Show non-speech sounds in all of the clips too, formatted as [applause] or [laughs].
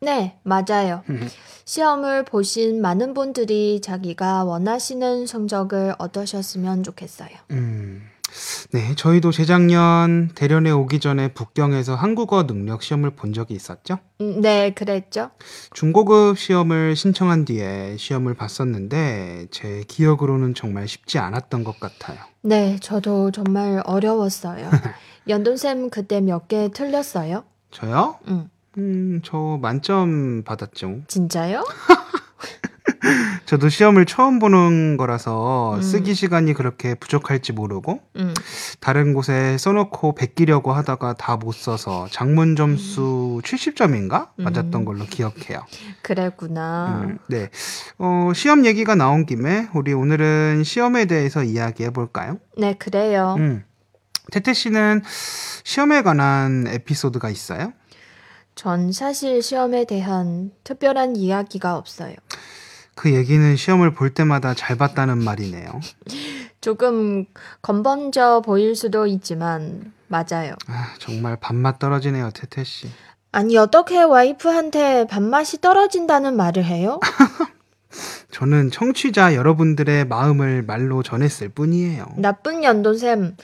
네, 맞아요. 시험을 보신 많은 분들이 자기가 원하시는 성적을 얻으셨으면 좋겠어요. 음. 네, 저희도 재작년 대련에 오기 전에 북경에서 한국어 능력 시험을 본 적이 있었죠. 음, 네, 그랬죠. 중고급 시험을 신청한 뒤에 시험을 봤었는데 제 기억으로는 정말 쉽지 않았던 것 같아요. 네, 저도 정말 어려웠어요. [laughs] 연돈쌤 그때 몇 개 틀렸어요? 저요? 응. 음, 저 만점 받았죠. 진짜요? [laughs] 저도 시험을 처음 보는 거라서 음. 쓰기 시간이 그렇게 부족할지 모르고 응. 다른 곳에 써놓고 베끼려고 하다가 다 못 써서 장문 점수 70점인가 맞았던 음. 걸로 기억해요. 그랬구나. 음, 네. 어, 시험 얘기가 나온 김에 우리 오늘은 시험에 대해서 이야기해 볼까요? 네, 그래요. 음. 태태 씨는 시험에 관한 에피소드가 있어요? 전 사실 시험에 대한 특별한 이야기가 없어요. 그 얘기는 시험을 볼 때마다 잘 봤다는 말이네요. [laughs] 조금 건방져 보일 수도 있지만 맞아요. 아, 정말 밥맛 떨어지네요, 태태 씨. 아니 어떻게 와이프한테 밥맛이 떨어진다는 말을 해요? [laughs] 저는 청취자 여러분들의 마음을 말로 전했을 뿐이에요. 나쁜 연돈샘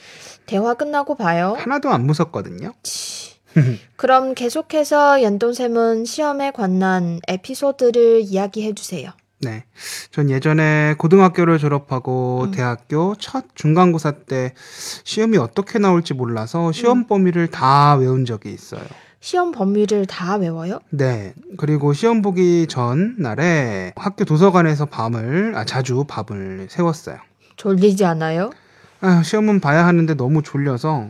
대화 끝나고 봐요. 하나도 안 무섭거든요. 치. [laughs] 그럼 계속해서 연돈샘은 시험에 관한 에피소드를 이야기해 주세요. 네. 전 예전에 고등학교를 졸업하고 음. 대학교 첫 중간고사 때 시험이 어떻게 나올지 몰라서 시험 음. 범위를 다 외운 적이 있어요. 시험 범위를 다 외워요? 네. 그리고 시험 보기 전 날에 학교 도서관에서 밤을, 아, 자주 밤을 세웠어요. 졸리지 않아요? 아, 시험은 봐야 하는데 너무 졸려서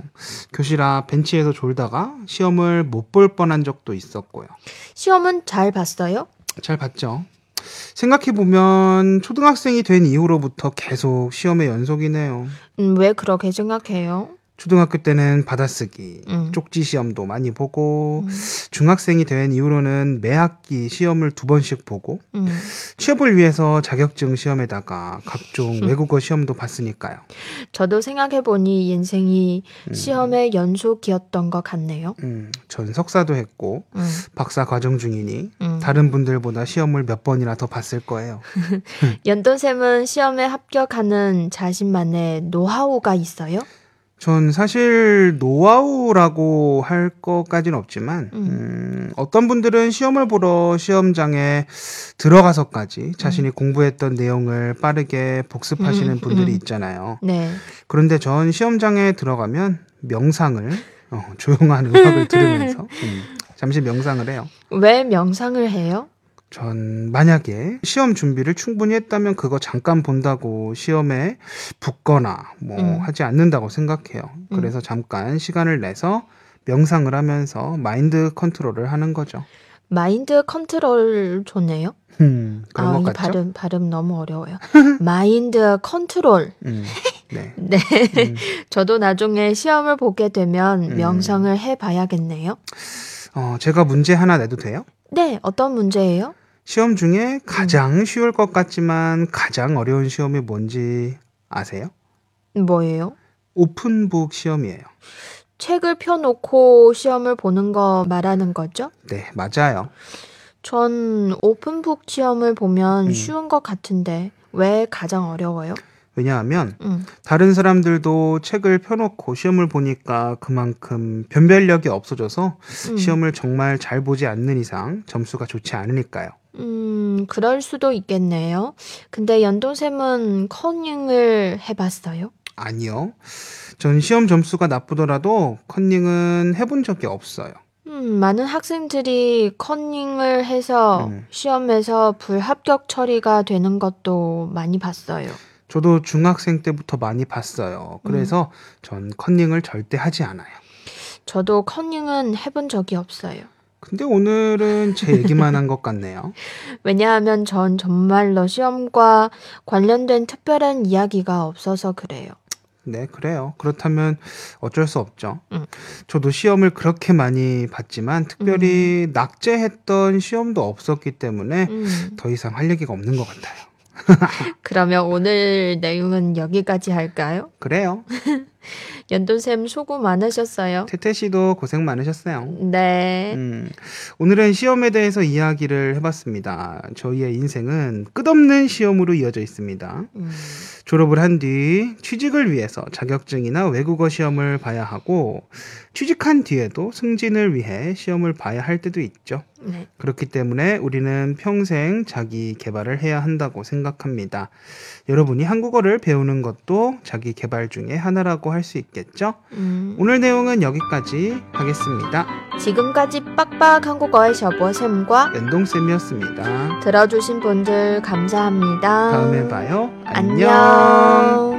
교실 앞 벤치에서 졸다가 시험을 못 볼 뻔한 적도 있었고요. 시험은 잘 봤어요? 잘 봤죠. 생각해보면 초등학생이 된 이후로부터 계속 시험의 연속이네요. 음, 왜 그렇게 생각해요? 초등학교 때는 받아쓰기, 음. 쪽지 시험도 많이 보고, 음. 중학생이 된 이후로는 매 학기 시험을 두 번씩 보고, 음. 취업을 위해서 자격증 시험에다가 각종 외국어 시험도 봤으니까요. 저도 생각해보니 인생이 음. 시험의 연속이었던 것 같네요. 음, 전 석사도 했고, 음, 박사 과정 중이니, 음. 다른 분들보다 시험을 몇 번이나 더 봤을 거예요. [laughs] 연돈쌤은 시험에 합격하는 자신만의 노하우가 있어요? 전 사실 노하우라고 할 것까지는 없지만 음. 음, 어떤 분들은 시험을 보러 시험장에 들어가서까지 자신이 공부했던 내용을 빠르게 복습하시는 음, 분들이 음. 있잖아요. 네. 그런데 전 시험장에 들어가면 명상을 어, 조용한 음악을 [laughs] 들으면서 음, 잠시 명상을 해요. 왜 명상을 해요? 전 만약에 시험 준비를 충분히 했다면 그거 잠깐 본다고 시험에 붙거나 뭐 음. 하지 않는다고 생각해요. 그래서 잠깐 시간을 내서 명상을 하면서 마인드 컨트롤을 하는 거죠. 마인드 컨트롤 좋네요. 음, 그런 아, 것이 같죠? 발음, 발음 너무 어려워요. [laughs] 마인드 컨트롤. 음, 네. [laughs] 네. 음, 저도 나중에 시험을 보게 되면 음. 명상을 해 봐야겠네요. 어, 제가 문제 하나 내도 돼요? 네, 어떤 문제예요? 시험 중에 음. 가장 쉬울 것 같지만 가장 어려운 시험이 뭔지 아세요? 뭐예요? 오픈북 시험이에요. 책을 펴놓고 시험을 보는 거 말하는 거죠? 네, 맞아요. 전 오픈북 시험을 보면 음. 쉬운 것 같은데 왜 가장 어려워요? 왜냐하면 음. 다른 사람들도 책을 펴놓고 시험을 보니까 그만큼 변별력이 없어져서 음. 시험을 정말 잘 보지 않는 이상 점수가 좋지 않으니까요. 음, 그럴 수도 있겠네요. 근데 연돈쌤은 커닝을 해봤어요? 아니요. 전 시험 점수가 나쁘더라도 컨닝은 해본 적이 없어요. 음, 많은 학생들이 커닝을 해서 음. 시험에서 불합격 처리가 되는 것도 많이 봤어요. 저도 중학생 때부터 많이 봤어요. 그래서 전 컨닝을 절대 하지 않아요. 저도 커닝은 해본 적이 없어요. 근데 오늘은 제 얘기만 한 것 같네요. [laughs] 왜냐하면 전 정말로 시험과 관련된 특별한 이야기가 없어서 그래요. 네, 그래요. 그렇다면 어쩔 수 없죠. 음. 저도 시험을 그렇게 많이 봤지만 특별히 낙제했던 시험도 없었기 때문에 음, 더 이상 할 얘기가 없는 것 같아요. [laughs] 그러면 오늘 내용은 여기까지 할까요? 그래요. [laughs] 연돈쌤 수고 많으셨어요. 태태 씨도 고생 많으셨어요. 네. 음, 오늘은 시험에 대해서 이야기를 해봤습니다. 저희의 인생은 끝없는 시험으로 이어져 있습니다. 음, 졸업을 한 뒤 취직을 위해서 자격증이나 외국어 시험을 봐야 하고 취직한 뒤에도 승진을 위해 시험을 봐야 할 때도 있죠. 네. 그렇기 때문에 우리는 평생 자기 개발을 해야 한다고 생각합니다. 여러분이 한국어를 배우는 것도 자기 개발 중에 하나라고 할 수 있 겠죠? 음, 오늘 내용은 여기까지 하겠습니다. 지금까지 빡빡 한국어의 셔보쌤과 연동쌤이었습니다. 들어주신 분들 감사합니다. 다음에 봐요. 안녕. 안녕.